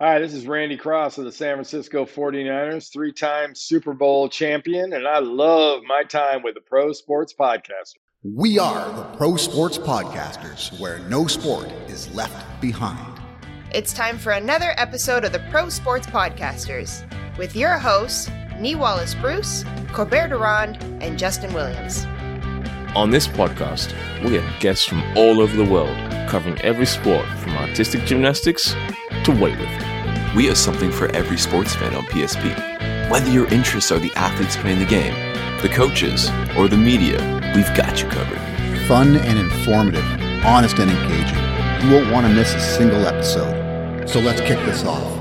Hi, this is Randy Cross of the San Francisco 49ers, three time Super Bowl champion, and I love my time with the Pro Sports Podcaster. We are the Pro Sports Podcasters, where no sport is left behind. It's time for another episode of the Pro Sports Podcasters with your hosts, Nee Wallace Bruce, Corbert de Ronde, and Justin Williams. On this podcast, we have guests from all over the world covering every sport from artistic gymnastics to weightlifting. We have something for every sports fan on PSP. Whether your interests are the athletes playing the game, the coaches, or the media, we've got you covered. Fun and informative, honest and engaging. You won't want to miss a single episode. So let's kick this off.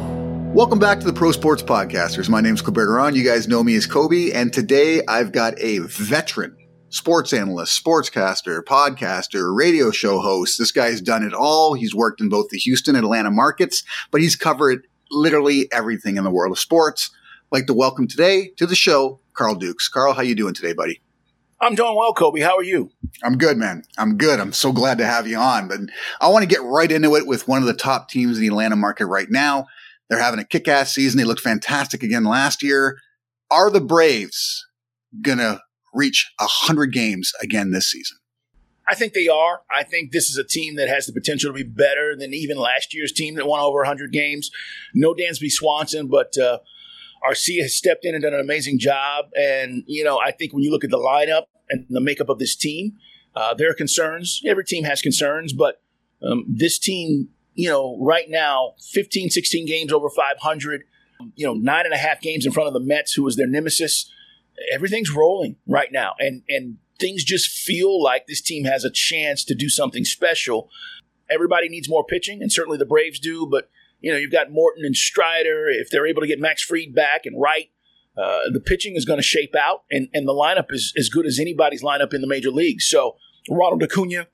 Welcome back to the Pro Sports Podcasters. My name's Corbert de Ronde. You guys know me as Cobe, and today I've got a veteran sports analyst, sportscaster, podcaster, radio show host. This guy's done it all. He's worked in both the Houston and Atlanta markets, but he's covered literally everything in the world of sports. I'd like to welcome today to the show, Carl Dukes. Carl, how you doing today, buddy? I'm doing well, Cobe. How are you? I'm good, man. I'm good. I'm so glad to have you on. But I want to get right into it with one of the top teams in the Atlanta market right now. They're having a kick ass season. They looked fantastic again last year. Are the Braves going to reach 100 games again this season? I think they are. I think this is a team that has the potential to be better than even last year's team that won over 100 games. No Dansby Swanson, but uh, Arcia has stepped in and done an amazing job. And, you know, I think when you look at the lineup and the makeup of this team, uh, there are concerns. Every team has concerns, but um, this team, you know, right now, 15, 16 games over 500, you know, nine and a half games in front of the Mets, who was their nemesis everything's rolling right now, and and things just feel like this team has a chance to do something special. Everybody needs more pitching, and certainly the Braves do. But you know, you've got Morton and Strider. If they're able to get Max Fried back and Wright, uh, the pitching is going to shape out, and and the lineup is as good as anybody's lineup in the major leagues. So Ronald Acuna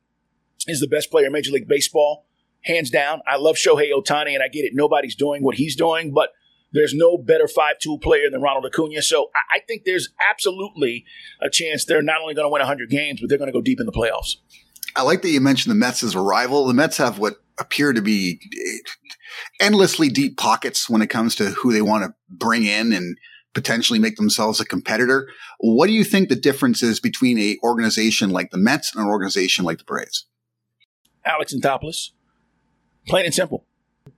is the best player in Major League Baseball, hands down. I love Shohei Ohtani, and I get it. Nobody's doing what he's doing, but there's no better five-tool player than Ronald Acuna. So I think there's absolutely a chance they're not only going to win 100 games, but they're going to go deep in the playoffs. I like that you mentioned the Mets as a rival. The Mets have what appear to be eh, endlessly deep pockets when it comes to who they want to bring in and potentially make themselves a competitor. What do you think the difference is between a organization like the Mets and an organization like the Braves? Alex Anthopoulos, plain and simple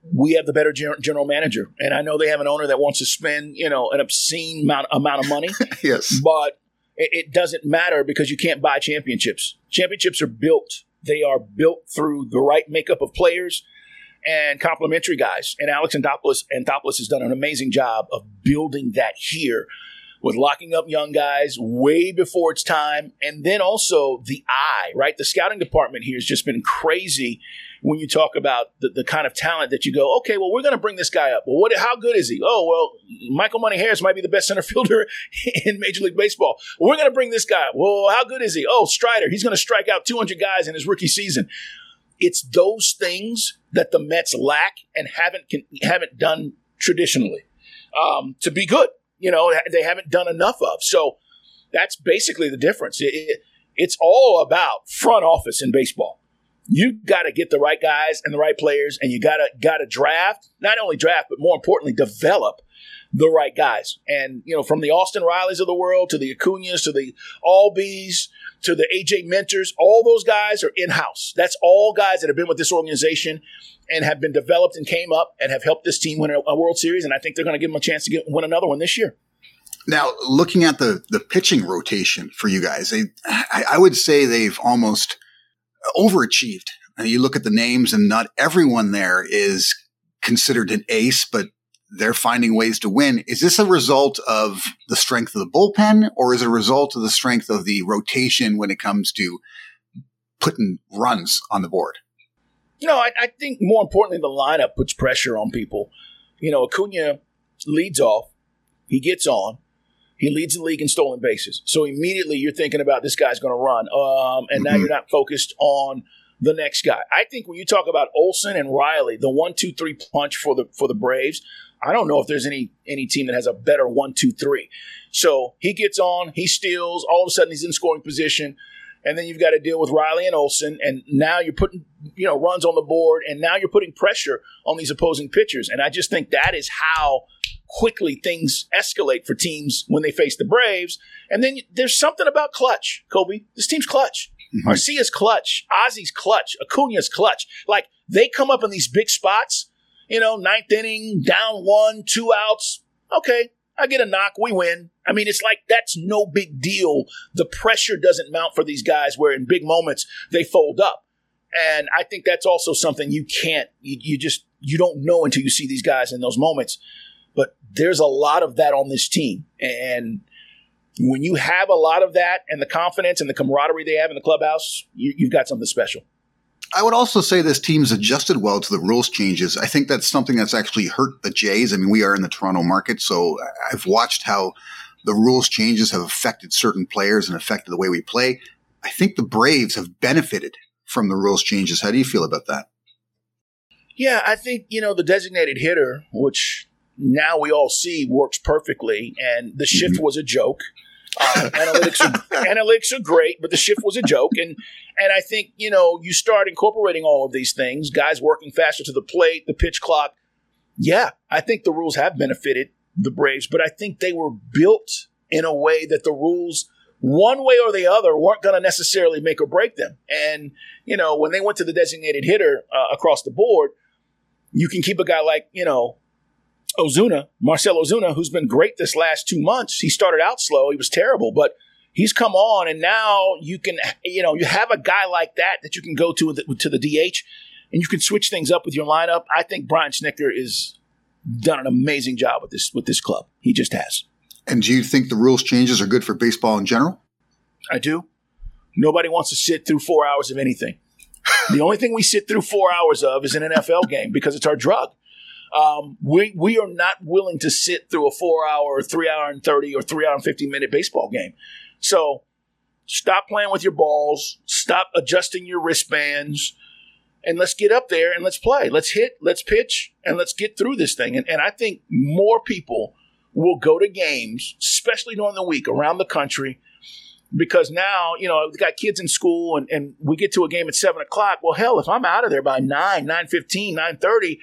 we have the better general manager. And I know they have an owner that wants to spend, you know, an obscene amount, amount of money. yes. But it, it, doesn't matter because you can't buy championships. Championships are built. They are built through the right makeup of players and complementary guys. And Alex Anthopoulos, Anthopoulos has done an amazing job of building that here with locking up young guys way before it's time. And then also the eye, right? The scouting department here has just been crazy when you talk about the, the kind of talent that you go, okay, well, we're going to bring this guy up. Well, what, how good is he? Oh, well, Michael Money Harris might be the best center fielder in Major League Baseball. Well, we're going to bring this guy. Well, how good is he? Oh, Strider, he's going to strike out 200 guys in his rookie season. It's those things that the Mets lack and haven't can, haven't done traditionally um, to be good. You know, they haven't done enough of. So that's basically the difference. It, it, it's all about front office in baseball you got to get the right guys and the right players, and you got to got to draft. Not only draft, but more importantly, develop the right guys. And you know, from the Austin Rileys of the world to the Acuna's to the Albies to the AJ Minters, all those guys are in house. That's all guys that have been with this organization and have been developed and came up and have helped this team win a, a World Series. And I think they're going to give them a chance to get, win another one this year. Now, looking at the the pitching rotation for you guys, they, I, I would say they've almost overachieved. You look at the names, and not everyone there is considered an ace, but they're finding ways to win. Is this a result of the strength of the bullpen, or is it a result of the strength of the rotation when it comes to putting runs on the board? No, I, I think more importantly, the lineup puts pressure on people. You know, Acuna leads off, he gets on, he leads the league in stolen bases. So immediately you're thinking about this guy's going to run. Um, and now mm-hmm. you're not focused on the next guy. I think when you talk about Olson and Riley, the one, two, three punch for the for the Braves, I don't know if there's any any team that has a better one, two, three. So he gets on, he steals, all of a sudden he's in scoring position. and then you've got to deal with Riley and Olson, and now you're putting you know runs on the board, and now you're putting pressure on these opposing pitchers, and I just think that is how quickly things escalate for teams when they face the Braves. And then there's something about clutch, Cobe. This team's clutch. Mm-hmm. Arcia's clutch. Ozzy's clutch. Acuna's clutch. Like they come up in these big spots, you know, ninth inning, down one, two outs. Okay, I get a knock, we win. I mean, it's like that's no big deal. The pressure doesn't mount for these guys where in big moments they fold up. And I think that's also something you can't, you, you just, you don't know until you see these guys in those moments. But there's a lot of that on this team. And when you have a lot of that and the confidence and the camaraderie they have in the clubhouse, you, you've got something special. I would also say this team's adjusted well to the rules changes. I think that's something that's actually hurt the Jays. I mean, we are in the Toronto market, so I've watched how the rules changes have affected certain players and affected the way we play. I think the Braves have benefited from the rules changes. How do you feel about that? Yeah, I think, you know, the designated hitter, which now we all see works perfectly, and the shift mm-hmm. was a joke. Uh, analytics are, analytics are great, but the shift was a joke, and and I think you know you start incorporating all of these things. Guys working faster to the plate, the pitch clock. Yeah, I think the rules have benefited the Braves, but I think they were built in a way that the rules, one way or the other, weren't going to necessarily make or break them. And you know when they went to the designated hitter uh, across the board, you can keep a guy like you know Ozuna, Marcell Ozuna, who's been great this last two months. He started out slow. He was terrible, but he's come on, and now you can, you know, you have a guy like that that you can go to the, to the DH, and you can switch things up with your lineup. I think Brian Snitker is done an amazing job with this with this club. He just has. And do you think the rules changes are good for baseball in general? I do. Nobody wants to sit through four hours of anything. the only thing we sit through four hours of is an NFL game because it's our drug. Um, we we are not willing to sit through a four hour, or three hour and thirty, or three hour and fifty minute baseball game. So stop playing with your balls. Stop adjusting your wristbands. And let's get up there and let's play. Let's hit, let's pitch, and let's get through this thing. And, and I think more people will go to games, especially during the week around the country, because now, you know, we've got kids in school and, and we get to a game at seven o'clock. Well, hell, if I'm out of there by nine, nine fifteen, nine thirty,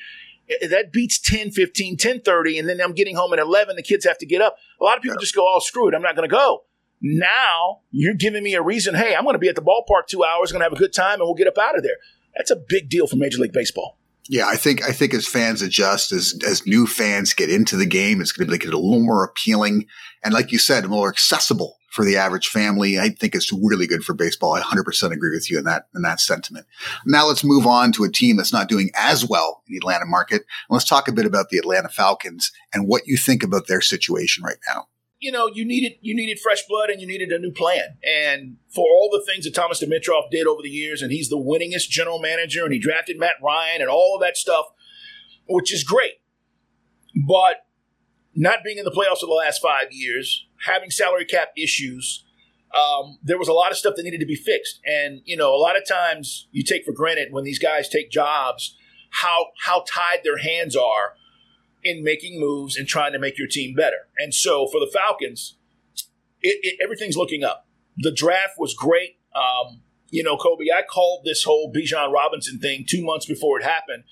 that beats 10, 15, 10, 30, and then I'm getting home at 11. The kids have to get up. A lot of people just go, oh, screw it. I'm not going to go. Now you're giving me a reason. Hey, I'm going to be at the ballpark two hours, going to have a good time, and we'll get up out of there. That's a big deal for Major League Baseball. Yeah, I think I think as fans adjust, as as new fans get into the game, it's going to make it a little more appealing, and like you said, more accessible for the average family. I think it's really good for baseball. I 100% agree with you in that, in that sentiment. Now let's move on to a team that's not doing as well in the Atlanta market. Let's talk a bit about the Atlanta Falcons and what you think about their situation right now. You know, you needed you needed fresh blood and you needed a new plan. And for all the things that Thomas Dimitroff did over the years, and he's the winningest general manager, and he drafted Matt Ryan and all of that stuff, which is great. But not being in the playoffs for the last five years, having salary cap issues, um, there was a lot of stuff that needed to be fixed. And you know, a lot of times you take for granted when these guys take jobs how how tied their hands are in making moves and trying to make your team better. And so for the Falcons, it, it, everything's looking up. The draft was great. Um, you know, Cobe, I called this whole Bijan Robinson thing two months before it happened.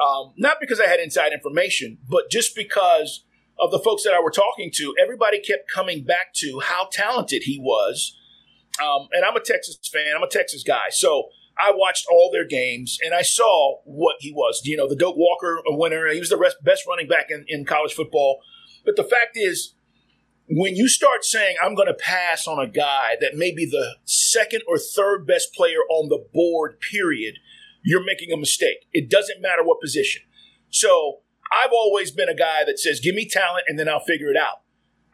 Um, not because I had inside information, but just because of the folks that I were talking to, everybody kept coming back to how talented he was. Um, and I'm a Texas fan. I'm a Texas guy. So I watched all their games and I saw what he was. You know, the Doak Walker winner. He was the best running back in, in college football. But the fact is, when you start saying, I'm going to pass on a guy that may be the second or third best player on the board, period, you're making a mistake. It doesn't matter what position. So I've always been a guy that says, give me talent and then I'll figure it out.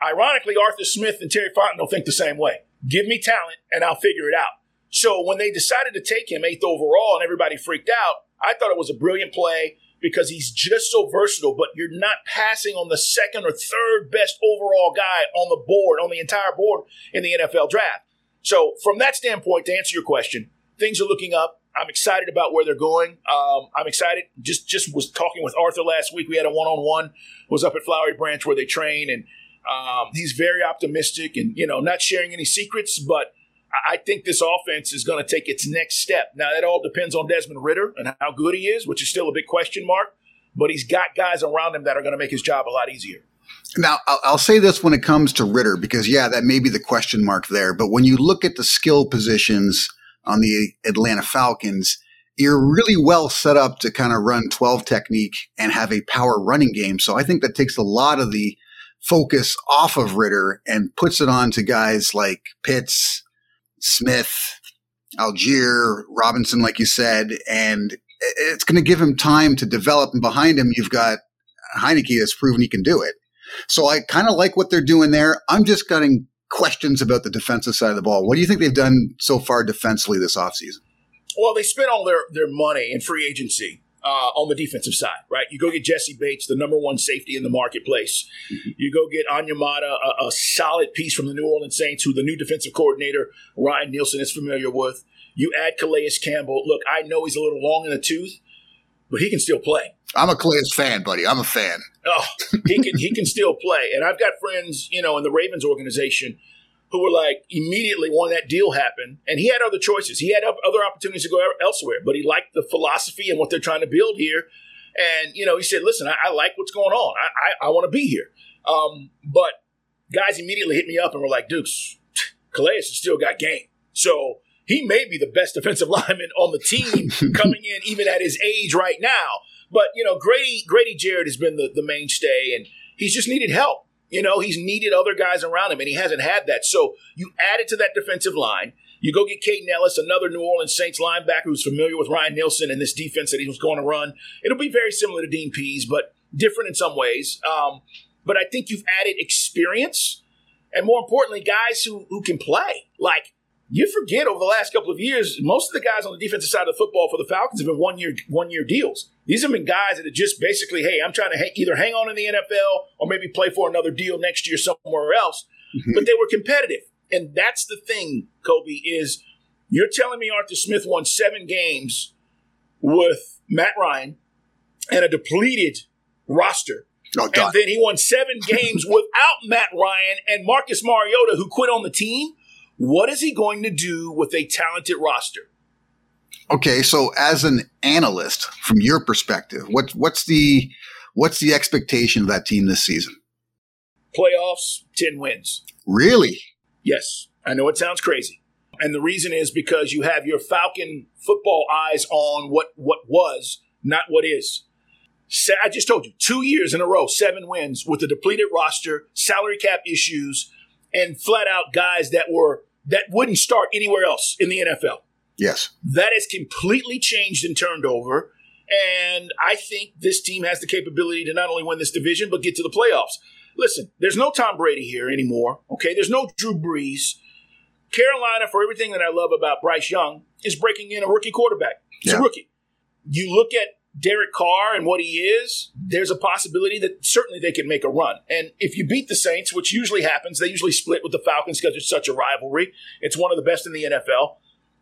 Ironically, Arthur Smith and Terry Fontenot think the same way. Give me talent and I'll figure it out. So when they decided to take him eighth overall and everybody freaked out, I thought it was a brilliant play because he's just so versatile, but you're not passing on the second or third best overall guy on the board, on the entire board in the NFL draft. So from that standpoint, to answer your question, things are looking up. I'm excited about where they're going. Um, I'm excited. Just just was talking with Arthur last week. We had a one on one. Was up at Flowery Branch where they train, and um, he's very optimistic and you know not sharing any secrets, but I think this offense is going to take its next step. Now, that all depends on Desmond Ridder and how good he is, which is still a big question mark. But he's got guys around him that are going to make his job a lot easier. Now, I'll say this when it comes to Ridder, because yeah, that may be the question mark there. But when you look at the skill positions on the Atlanta Falcons, you're really well set up to kind of run 12 technique and have a power running game. So I think that takes a lot of the focus off of Ridder and puts it on to guys like Pitts, Smith, Allgeier, Robinson, like you said, and it's going to give him time to develop. And behind him, you've got Heinicke that's proven he can do it. So I kind of like what they're doing there. I'm just getting questions about the defensive side of the ball. What do you think they've done so far defensively this offseason? Well, they spent all their, their money in free agency uh, on the defensive side, right? You go get Jessie Bates, the number one safety in the marketplace. Mm-hmm. You go get Onyemata, a, a, solid piece from the New Orleans Saints, who the new defensive coordinator Ryan Nielsen is familiar with. You add Calais Campbell. Look, I know he's a little long in the tooth, but he can still play. I'm a Calais fan, buddy. I'm a fan. Oh, he can he can still play, and I've got friends, you know, in the Ravens organization who were like immediately when that deal happened, and he had other choices. He had other opportunities to go elsewhere, but he liked the philosophy and what they're trying to build here. And you know, he said, "Listen, I, I like what's going on. I I, I want to be here." Um, but guys immediately hit me up and were like, "Dukes, Calais has still got game." So he may be the best defensive lineman on the team coming in, even at his age right now. But you know, Grady Grady Jarrett has been the, the mainstay, and he's just needed help. You know, he's needed other guys around him, and he hasn't had that. So you add it to that defensive line. You go get Kaden Elliss, another New Orleans Saints linebacker who's familiar with Ryan Nielsen and this defense that he was going to run. It'll be very similar to Dean Pees, but different in some ways. Um, but I think you've added experience, and more importantly, guys who who can play. Like you forget over the last couple of years, most of the guys on the defensive side of the football for the Falcons have been one year one year deals. These have been guys that are just basically, hey, I'm trying to ha- either hang on in the NFL or maybe play for another deal next year somewhere else. Mm-hmm. But they were competitive, and that's the thing, Cobe. Is you're telling me Arthur Smith won seven games with Matt Ryan and a depleted roster. Oh, and then he won seven games without Matt Ryan and Marcus Mariota, who quit on the team. What is he going to do with a talented roster? Okay, so as an analyst, from your perspective, what, what's the what's the expectation of that team this season? Playoffs, ten wins. Really? Yes, I know it sounds crazy, and the reason is because you have your Falcon football eyes on what what was, not what is. I just told you, two years in a row, seven wins with a depleted roster, salary cap issues, and flat out guys that were that wouldn't start anywhere else in the NFL. Yes. That has completely changed and turned over. And I think this team has the capability to not only win this division, but get to the playoffs. Listen, there's no Tom Brady here anymore. Okay. There's no Drew Brees. Carolina, for everything that I love about Bryce Young, is breaking in a rookie quarterback. He's yeah. a rookie. You look at Derek Carr and what he is, there's a possibility that certainly they can make a run. And if you beat the Saints, which usually happens, they usually split with the Falcons because it's such a rivalry. It's one of the best in the NFL.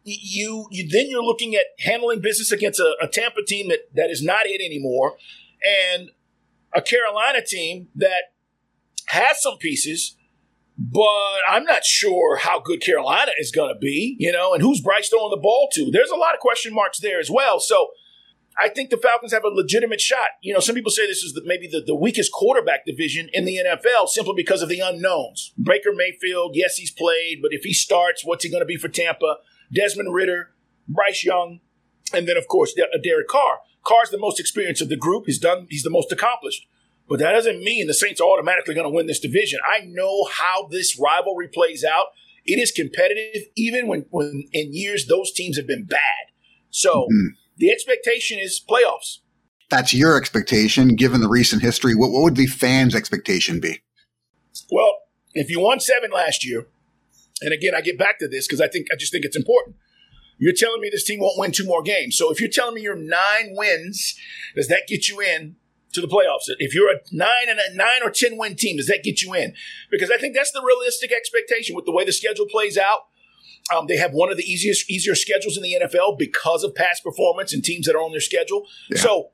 You, you then you're looking at handling business against a, a Tampa team that, that is not it anymore, and a Carolina team that has some pieces, but I'm not sure how good Carolina is going to be, you know, and who's Bryce throwing the ball to. There's a lot of question marks there as well. So I think the Falcons have a legitimate shot. You know, some people say this is the, maybe the, the weakest quarterback division in the NFL simply because of the unknowns. Baker Mayfield, yes, he's played, but if he starts, what's he going to be for Tampa? Desmond Ridder, Bryce Young, and then of course Derek Carr. Carr's the most experienced of the group. He's done. He's the most accomplished. But that doesn't mean the Saints are automatically going to win this division. I know how this rivalry plays out. It is competitive, even when, when in years those teams have been bad. So. Mm-hmm the expectation is playoffs. That's your expectation, given the recent history. What, what would the fans' expectation be? Well, if you won seven last year, and again, I get back to this because I think I just think it's important. You're telling me this team won't win two more games. So if you're telling me you're nine wins, does that get you in to the playoffs? If you're a nine and a nine or ten win team, does that get you in? Because I think that's the realistic expectation with the way the schedule plays out. Um, they have one of the easiest, easier schedules in the NFL because of past performance and teams that are on their schedule. Yeah. So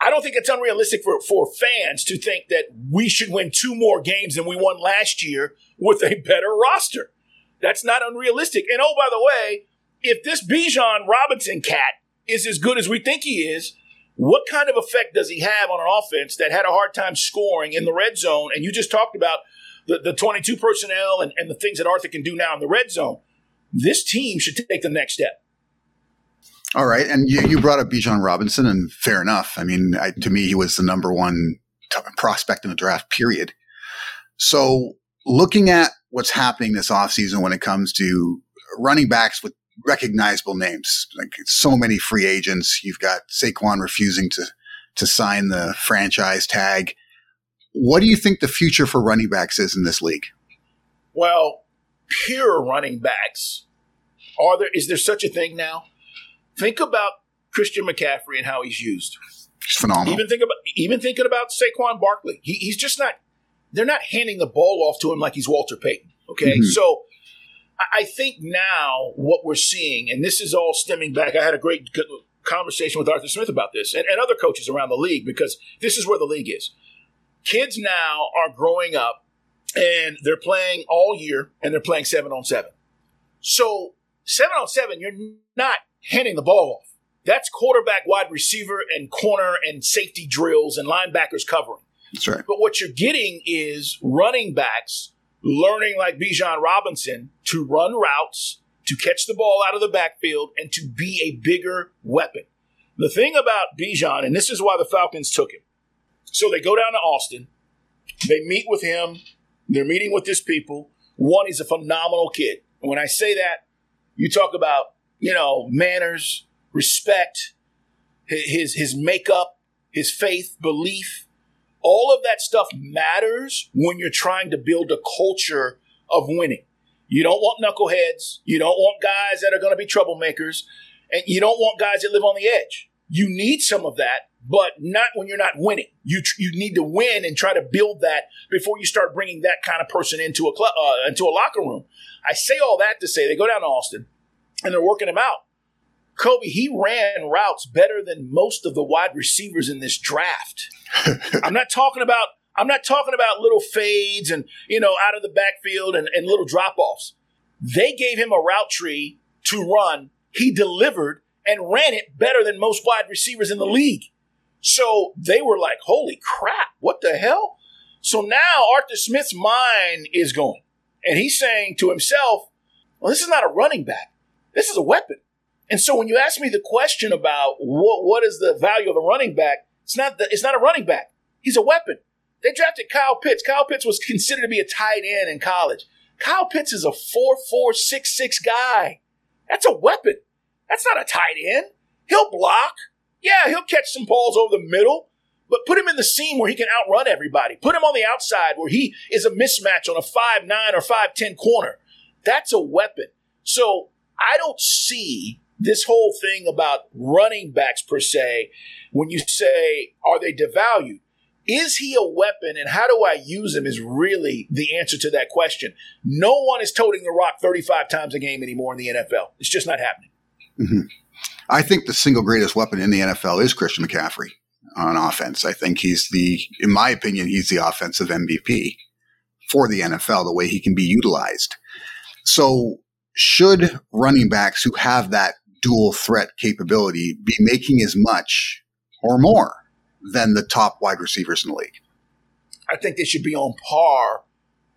I don't think it's unrealistic for, for fans to think that we should win two more games than we won last year with a better roster. That's not unrealistic. And oh, by the way, if this Bijan Robinson cat is as good as we think he is, what kind of effect does he have on an offense that had a hard time scoring in the red zone? And you just talked about the, the 22 personnel and, and the things that Arthur can do now in the red zone. This team should take the next step. All right, and you, you brought up Bijan Robinson, and fair enough. I mean, I, to me, he was the number one t- prospect in the draft. Period. So, looking at what's happening this offseason when it comes to running backs with recognizable names, like so many free agents, you've got Saquon refusing to to sign the franchise tag. What do you think the future for running backs is in this league? Well, pure running backs. Are there is there such a thing now? Think about Christian McCaffrey and how he's used. He's phenomenal. Even think about even thinking about Saquon Barkley. He, he's just not. They're not handing the ball off to him like he's Walter Payton. Okay, Mhm. so I- I think now what we're seeing, and this is all stemming back. I had a great conversation with Arthur Smith about this and, and other coaches around the league because this is where the league is. Kids now are growing up and they're playing all year and they're playing seven on seven. So seven on seven, you're not handing the ball off. That's quarterback, wide receiver, and corner and safety drills and linebackers covering. That's right. But what you're getting is running backs learning like Bijan Robinson to run routes, to catch the ball out of the backfield, and to be a bigger weapon. The thing about Bijan, and this is why the Falcons took him. So they go down to Austin, they meet with him, they're meeting with his people. One, he's a phenomenal kid. And when I say that, you talk about, you know, manners, respect, his his makeup, his faith, belief, all of that stuff matters when you're trying to build a culture of winning. You don't want knuckleheads. You don't want guys that are going to be troublemakers. And you don't want guys that live on the edge. You need some of that, but not when you're not winning. You, tr- you need to win and try to build that before you start bringing that kind of person into a, cl- uh, into a locker room. I say all that to say they go down to Austin and they're working him out. Cobe, he ran routes better than most of the wide receivers in this draft. I'm not talking about I'm not talking about little fades and you know out of the backfield and, and little drop offs. They gave him a route tree to run. He delivered and ran it better than most wide receivers in the league. So they were like, holy crap, what the hell? So now Arthur Smith's mind is going. And he's saying to himself, well, this is not a running back. This is a weapon. And so when you ask me the question about what, what is the value of a running back, it's not the, it's not a running back. He's a weapon. They drafted Kyle Pitts. Kyle Pitts was considered to be a tight end in college. Kyle Pitts is a four four six six guy. That's a weapon. That's not a tight end. He'll block. Yeah, he'll catch some balls over the middle, but put him in the seam where he can outrun everybody. Put him on the outside where he is a mismatch on a five nine or five ten corner. That's a weapon. So I don't see this whole thing about running backs per se when you say, are they devalued? Is he a weapon and how do I use him is really the answer to that question. No one is toting the rock 35 times a game anymore in the NFL. It's just not happening. Mm-hmm. I think the single greatest weapon in the NFL is Christian McCaffrey on offense. I think he's the, in my opinion, he's the offensive MVP for the NFL, the way he can be utilized. So should running backs who have that dual threat capability be making as much or more than the top wide receivers in the league? I think they should be on par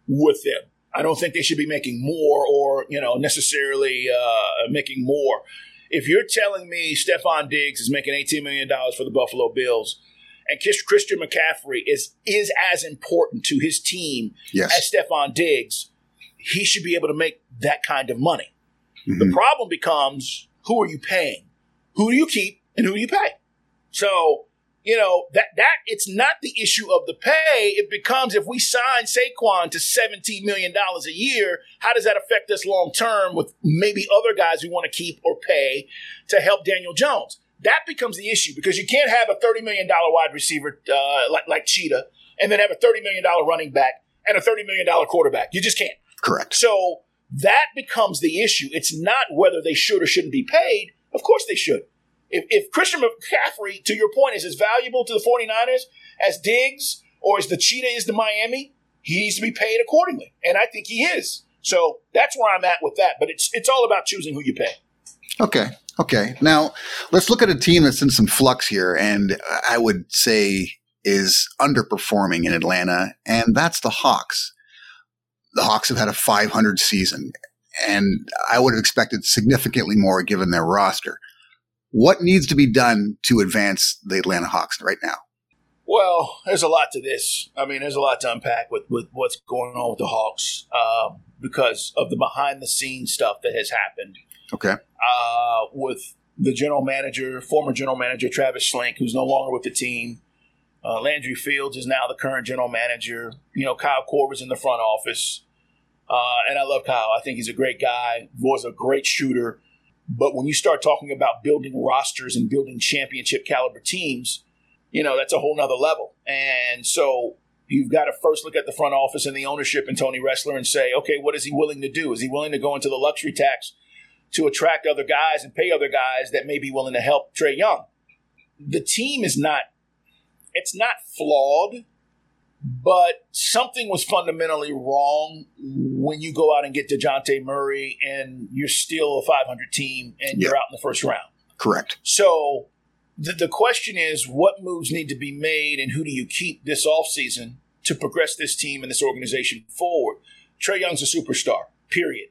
with them. I don't think they should be making more or, you know, necessarily uh, making more. If you're telling me Stefon Diggs is making $18 million for the Buffalo Bills and Christian McCaffrey is, is as important to his team Yes. as Stefon Diggs, he should be able to make that kind of money. Mhm. The problem becomes who are you paying? Who do you keep and who do you pay? So, you know, that that it's not the issue of the pay. It becomes if we sign Saquon to $17 million a year, how does that affect us long term with maybe other guys we want to keep or pay to help Daniel Jones? That becomes the issue because you can't have a $30 million wide receiver uh, like, like Cheetah and then have a $30 million running back and a $30 million quarterback. You just can't. Correct. So that becomes the issue. It's not whether they should or shouldn't be paid. Of course they should. If, if Christian McCaffrey, to your point, is as valuable to the 49ers as Diggs or as the Cheetah is to Miami, he needs to be paid accordingly. And I think he is. So that's where I'm at with that. But it's it's all about choosing who you pay. Okay. Okay. Now let's look at a team that's in some flux here, and I would say is underperforming in Atlanta, and that's the Hawks. The Hawks have had a 500 season, and I would have expected significantly more given their roster. What needs to be done to advance the Atlanta Hawks right now? Well, there's a lot to this. I mean, there's a lot to unpack with, with what's going on with the Hawks um, because of the behind the scenes stuff that has happened. Okay. Uh, with the general manager, former general manager Travis Schlenk, who's no longer with the team. Uh, Landry Fields is now the current general manager. You know, Kyle Korver's in the front office. Uh, and I love Kyle. I think he's a great guy, was a great shooter. But when you start talking about building rosters and building championship caliber teams, you know, that's a whole nother level. And so you've got to first look at the front office and the ownership and Tony Ressler and say, okay, what is he willing to do? Is he willing to go into the luxury tax to attract other guys and pay other guys that may be willing to help Trae Young? The team is not, it's not flawed but something was fundamentally wrong when you go out and get DeJounte Murray and you're still a 500 team and you're out in the first round. Correct. So the, the question is what moves need to be made and who do you keep this offseason to progress this team and this organization forward? Trae Young's a superstar, period.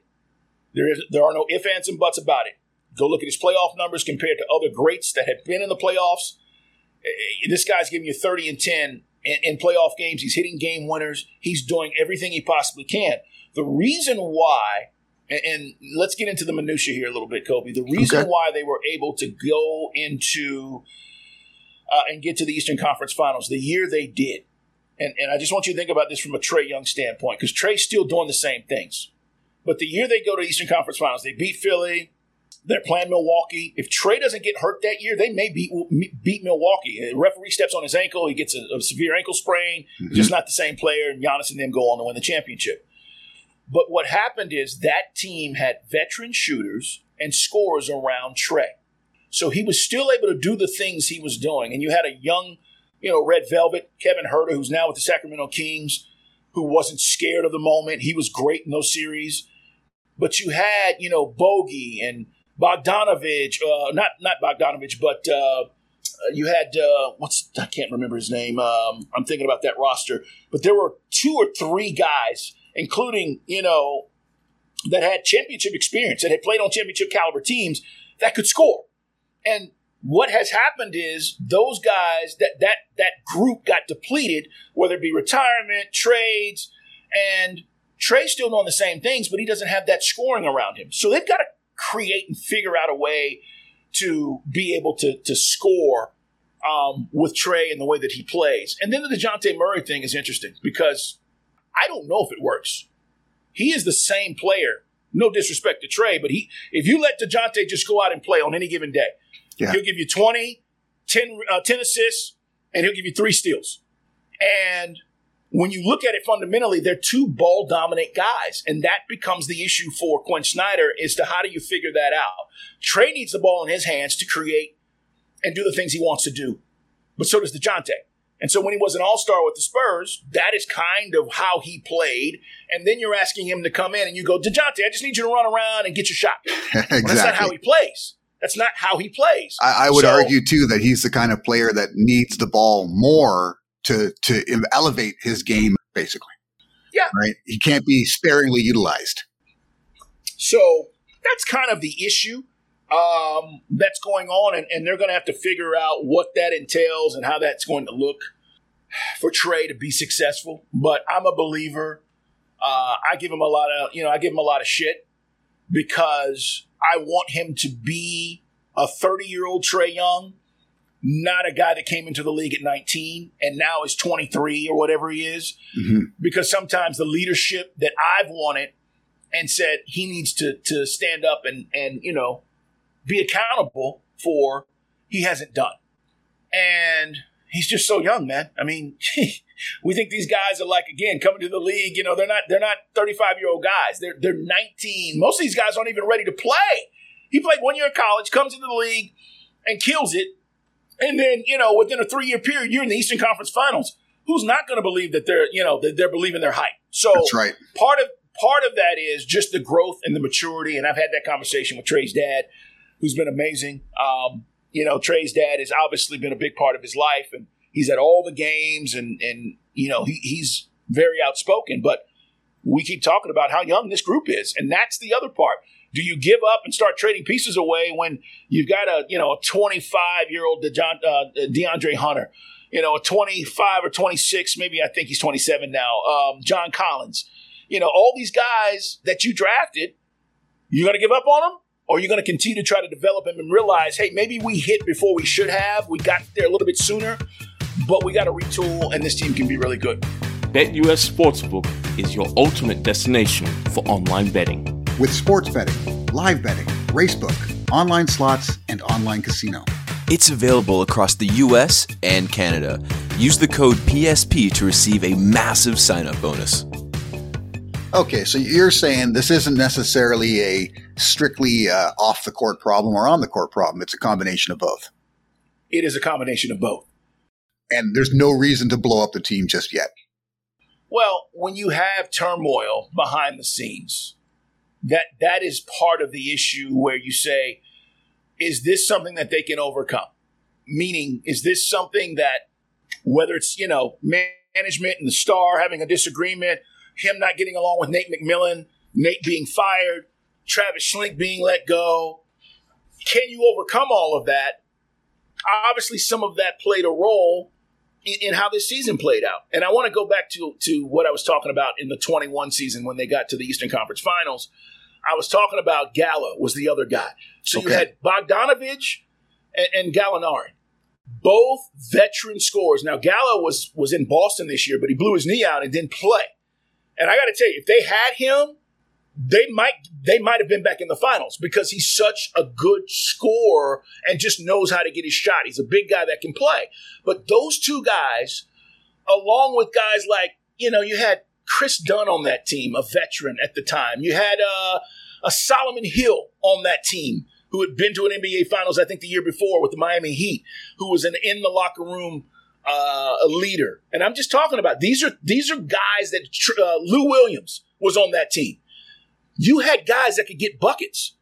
There, is, there are no ifs, ands, and buts about it. Go look at his playoff numbers compared to other greats that have been in the playoffs. Eh, eh, this guy's giving you 30 and 10 in, in playoff games. He's hitting game winners. He's doing everything he possibly can. The reason why, and, let's get into the minutia here a little bit, Cobe. The reason Okay. why they were able to go into uh, and get to the Eastern Conference Finals the year they did, and, and I just want you to think about this from a Trae Young standpoint because Trae's still doing the same things. But the year they go to Eastern Conference Finals, they beat Philly. They're playing Milwaukee. If Trae doesn't get hurt that year, they may beat beat Milwaukee. The referee steps on his ankle. He gets a, a severe ankle sprain. Mm-hmm. Just not the same player. And Giannis and them go on to win the championship. But what happened is that team had veteran shooters and scorers around Trae. So he was still able to do the things he was doing. And you had a young, you know, Red Velvet, Kevin Huerter, who's now with the Sacramento Kings, who wasn't scared of the moment. He was great in those series. But you had, you know, Bogey and Bogdanovich, uh, not not Bogdanovich, but uh, you had uh, what's I can't remember his name. Um, I'm thinking about that roster, but there were two or three guys, including you know, that had championship experience, that had played on championship caliber teams that could score. And what has happened is those guys that that that group got depleted, whether it be retirement, trades, and Trae's still doing the same things, but he doesn't have that scoring around him. So they've got to create and figure out a way to be able to to score um, with Trae and the way that he plays. And then the DeJounte Murray thing is interesting because I don't know if it works. He is the same player. No disrespect to Trae, but he if you let DeJounte just go out and play on any given day, Yeah. he'll give you 20, 10, uh, 10 assists, and he'll give you three steals. And when you look at it fundamentally, they're two ball dominant guys. And that becomes the issue for Quin Snyder as to how do you figure that out? Trae needs the ball in his hands to create and do the things he wants to do. But so does DeJounte. And so when he was an all star with the Spurs, that is kind of how he played. And then you're asking him to come in and you go, DeJounte, I just need you to run around and get your shot. Well, exactly. that's not how he plays. That's not how he plays. I, I would So- argue too that he's the kind of player that needs the ball more to to elevate his game, basically. Yeah. Right. He can't be sparingly utilized. So that's kind of the issue um, that's going on, and, and they're going to have to figure out what that entails and how that's going to look for Trae to be successful. But I'm a believer. Uh, I give him a lot of, you know, I give him a lot of shit because I want him to be a 30 year old Trae Young, not a guy that came into the league at 19 and now is 23 or whatever he is. Mhm. Because sometimes the leadership that I've wanted and said he needs to to stand up and and you know be accountable for he hasn't done. And he's just so young, man. I mean, we think these guys are like again coming to the league, you know, they're not they're not 35-year-old guys. They're they're 19. Most of these guys aren't even ready to play. He played one year in college, comes into the league and kills it. And then, you know, within a 3-year period, you're in the Eastern Conference Finals. Who's not going to believe that they're, you know, that they're believing their hype? So That's right. part of part of that is just the growth and the maturity. And I've had that conversation with Trae's dad, who's been amazing. Um, you know, Trae's dad has obviously been a big part of his life, and he's at all the games, and and you know he, he's very outspoken. But we keep talking about how young this group is, and that's the other part. Do you give up and start trading pieces away when you've got a you know a 25 year old uh, DeAndre Hunter, you know a 25 or 26, maybe I think he's 27 now, um, John Collins, you know all these guys that you drafted, you're going to give up on them, or you're going to continue to try to develop them and realize, hey, maybe we hit before we should have, we got there a little bit sooner, but we got to retool, and this team can be really good. BetUS Sportsbook is your ultimate destination for online betting. With sports betting, live betting, racebook, online slots, and online casino. It's available across the US and Canada. Use the code PSP to receive a massive sign up bonus. Okay, so you're saying this isn't necessarily a strictly uh, off the court problem or on the court problem. It's a combination of both. It is a combination of both. And there's no reason to blow up the team just yet. Well, when you have turmoil behind the scenes, that that is part of the issue where you say, is this something that they can overcome? Meaning, is this something that whether it's, you know, management and the star having a disagreement, him not getting along with Nate McMillan, Nate being fired, Travis Schlenk being let go, can you overcome all of that? Obviously, some of that played a role in, in, how this season played out. And I want to go back to, to what I was talking about in the 21 season when they got to the Eastern Conference Finals. I was talking about Gallo was the other guy. So okay. you had Bogdanovich and, and Gallinari, both veteran scorers. Now Gallo was was in Boston this year, but he blew his knee out and didn't play. And I got to tell you, if they had him, they might they might have been back in the finals because he's such a good scorer and just knows how to get his shot. He's a big guy that can play. But those two guys, along with guys like you know, you had Kris Dunn on that team, a veteran at the time. You had uh, a Solomon Hill on that team who had been to an NBA Finals, I think, the year before with the Miami Heat, who was an in the locker room uh, leader. And I'm just talking about these are these are guys that uh, Lou Williams was on that team. You had guys that could get buckets,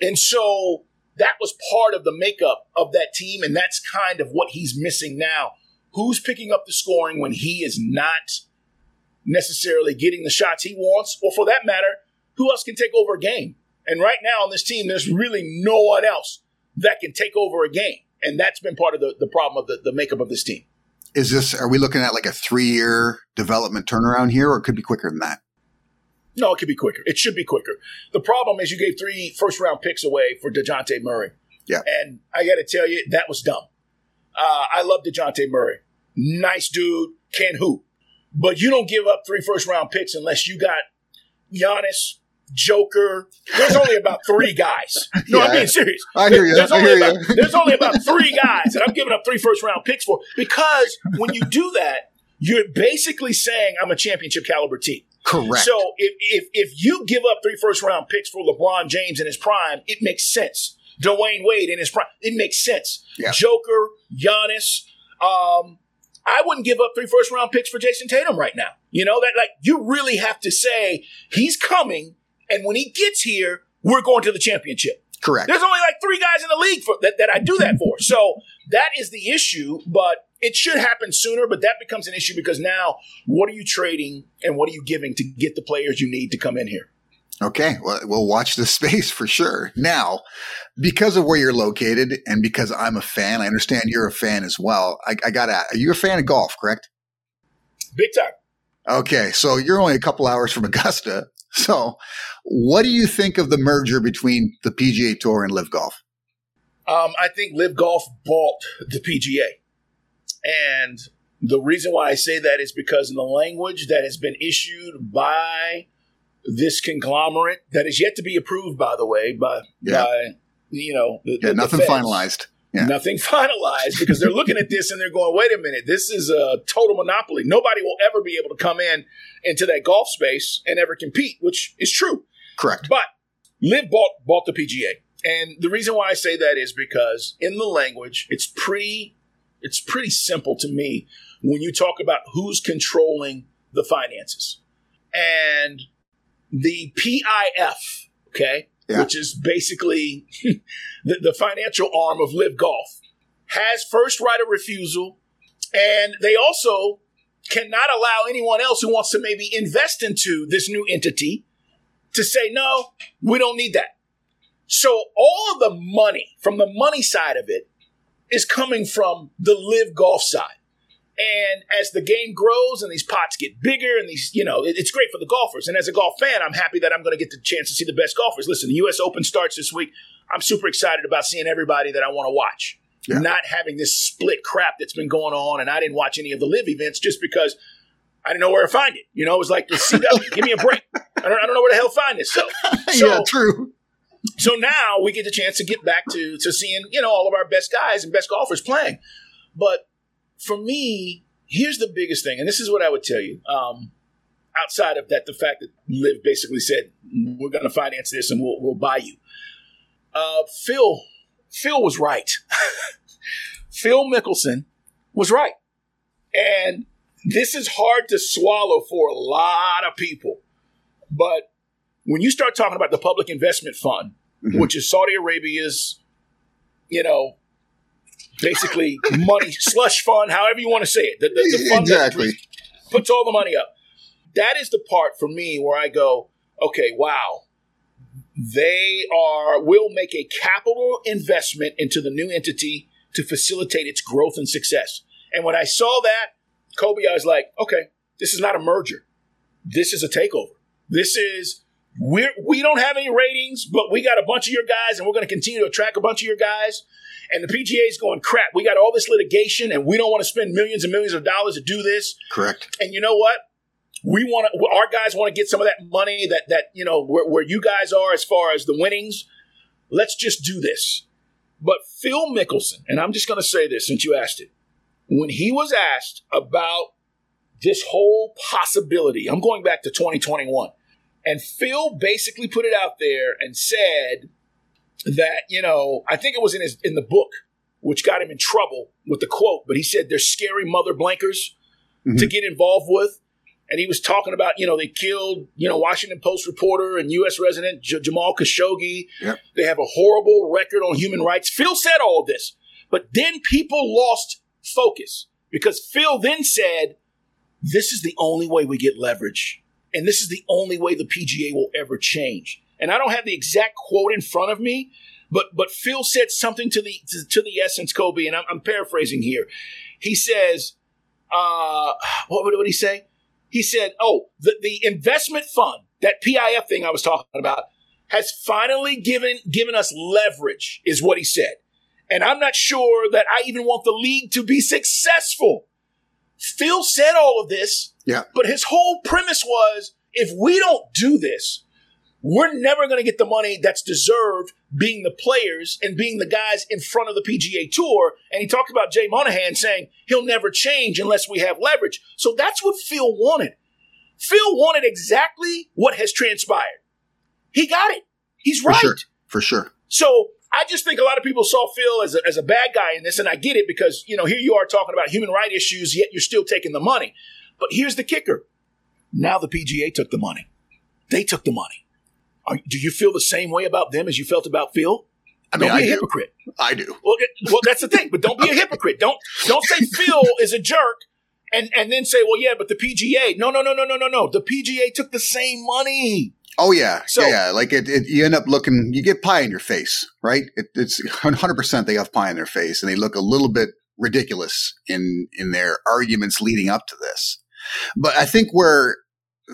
and so that was part of the makeup of that team, and that's kind of what he's missing now. Who's picking up the scoring when he is not necessarily getting the shots he wants, or for that matter, who else can take over a game? And right now on this team, there's really no one else that can take over a game. And that's been part of the, the problem of the, the makeup of this team. Is this, are we looking at like a three year development turnaround here, or it could be quicker than that? No, it could be quicker. It should be quicker. The problem is you gave three first round picks away for DeJounte Murray. Yeah. And I got to tell you, that was dumb. Uh, I love DeJounte Murray. Nice dude, can hoop. But you don't give up three first round picks unless you got Giannis, Joker. There's only about three guys. No, yeah, I'm being serious. I hear you. There's, I only hear about, you. there's only about three guys that I'm giving up three first round picks for because when you do that, you're basically saying I'm a championship caliber team. Correct. So if, if, if you give up three first round picks for LeBron James in his prime, it makes sense. Dwyane Wade in his prime, it makes sense. Yeah. Joker, Giannis, um, I wouldn't give up three first round picks for Jayson Tatum right now. You know, that like you really have to say he's coming, and when he gets here, we're going to the championship. Correct. There's only like three guys in the league for that, that I do that for. So that is the issue, but it should happen sooner, but that becomes an issue because now what are you trading and what are you giving to get the players you need to come in here? Okay, well, we'll watch the space for sure. Now, because of where you're located and because I'm a fan, I understand you're a fan as well. I, I got to, are you a fan of golf, correct? Big time. Okay, so you're only a couple hours from Augusta. So, what do you think of the merger between the PGA Tour and LIV Golf? Um, I think LIV Golf bought the PGA. And the reason why I say that is because in the language that has been issued by this conglomerate that is yet to be approved, by the way, by, Yeah. by you know, the, Yeah, the- nothing feds. finalized. Yeah. Nothing finalized because they're looking at this and they're going, wait a minute, this is a total monopoly. Nobody will ever be able to come in into that golf space and ever compete, which is true. Correct. But Liv bought bought the PGA, and the reason why I say that is because in the language, it's pretty it's pretty simple to me when you talk about who's controlling the finances, and the PIF, okay, Yeah. which is basically the, the financial arm of LIV Golf, has first right of refusal, and they also cannot allow anyone else who wants to maybe invest into this new entity to say, no, we don't need that. So all of the money from the money side of it is coming from the LIV golf side. And as the game grows and these pots get bigger and these, you know, it- it's great for the golfers. And as a golf fan, I'm happy that I'm going to get the chance to see the best golfers. Listen, the U.S. Open starts this week. I'm super excited about seeing everybody that I want to watch. Yeah. Not having this split crap that's been going on. And I didn't watch any of the LIV events just because I didn't know where to find it. You know, it was like the CW, give me a break. I don't, I don't know where the hell to find this stuff. So, yeah, true. so now we get the chance to get back to to seeing you know all of our best guys and best golfers playing. But for me, here's the biggest thing, and this is what I would tell you. Um, outside of that, the fact that LIV basically said we're going to finance this and we'll, we'll buy you. Uh, Phil, Phil was right. Phil Mickelson was right, and this is hard to swallow for a lot of people, but when you start talking about the public investment fund, Mhm. which is Saudi Arabia's, you know, basically money slush fund, however you want to say it, the, the, the fund Exactly. that puts all the money up. That is the part for me where I go, okay, wow, they are will make a capital investment into the new entity to facilitate its growth and success. And when I saw that, Cobe, I was like, okay, this is not a merger. This is a takeover. This is we're we don't have any ratings, but we got a bunch of your guys, and we're going to continue to attract a bunch of your guys. And the PGA is going, crap, we got all this litigation, and we don't want to spend millions and millions of dollars to do this. Correct. And you know what? We want to. Our guys want to get some of that money that that you know where, where you guys are as far as the winnings. Let's just do this. But Phil Mickelson, and I'm just going to say this since you asked it, when he was asked about this whole possibility, I'm going back to 2021, and Phil basically put it out there and said that you know I think it was in his in the book, which got him in trouble with the quote, but he said there's scary mother blankers mm-hmm. to get involved with. And he was talking about, you know, they killed, you know, Washington Post reporter and U.S. resident J- Jamal Khashoggi. Yep. They have a horrible record on human rights. Phil said all of this, but then people lost focus because Phil then said, this is the only way we get leverage. And this is the only way the PGA will ever change. And I don't have the exact quote in front of me, but but Phil said something to the to, to the essence, Cobe, and I'm, I'm paraphrasing here. He says, uh, what would what he say? He said, "Oh, the the investment fund, that PIF thing I was talking about, has finally given given us leverage," is what he said. And I'm not sure that I even want the league to be successful. Phil said all of this, Yeah. but his whole premise was if we don't do this, we're never going to get the money that's deserved being the players and being the guys in front of the PGA Tour. And he talked about Jay Monahan saying he'll never change unless we have leverage. So that's what Phil wanted. Phil wanted exactly what has transpired. He got it. He's For right. sure. For sure. So I just think a lot of people saw Phil as a, as a bad guy in this, and I get it because you know here you are talking about human rights issues, yet you're still taking the money. But here's the kicker: now the PGA took the money. They took the money. Are, do you feel the same way about them as you felt about Phil? I mean, don't be I a do. hypocrite. I do. Well, well, that's the thing. But don't be a hypocrite. Don't don't say Phil is a jerk, and and then say, well, yeah, but the PGA. No, no, no, no, no, no, no. The PGA took the same money. Oh yeah, So- yeah, yeah. Like it, it, you end up looking, you get pie in your face, right? It, it's hundred percent they have pie in their face, and they look a little bit ridiculous in in their arguments leading up to this. But I think where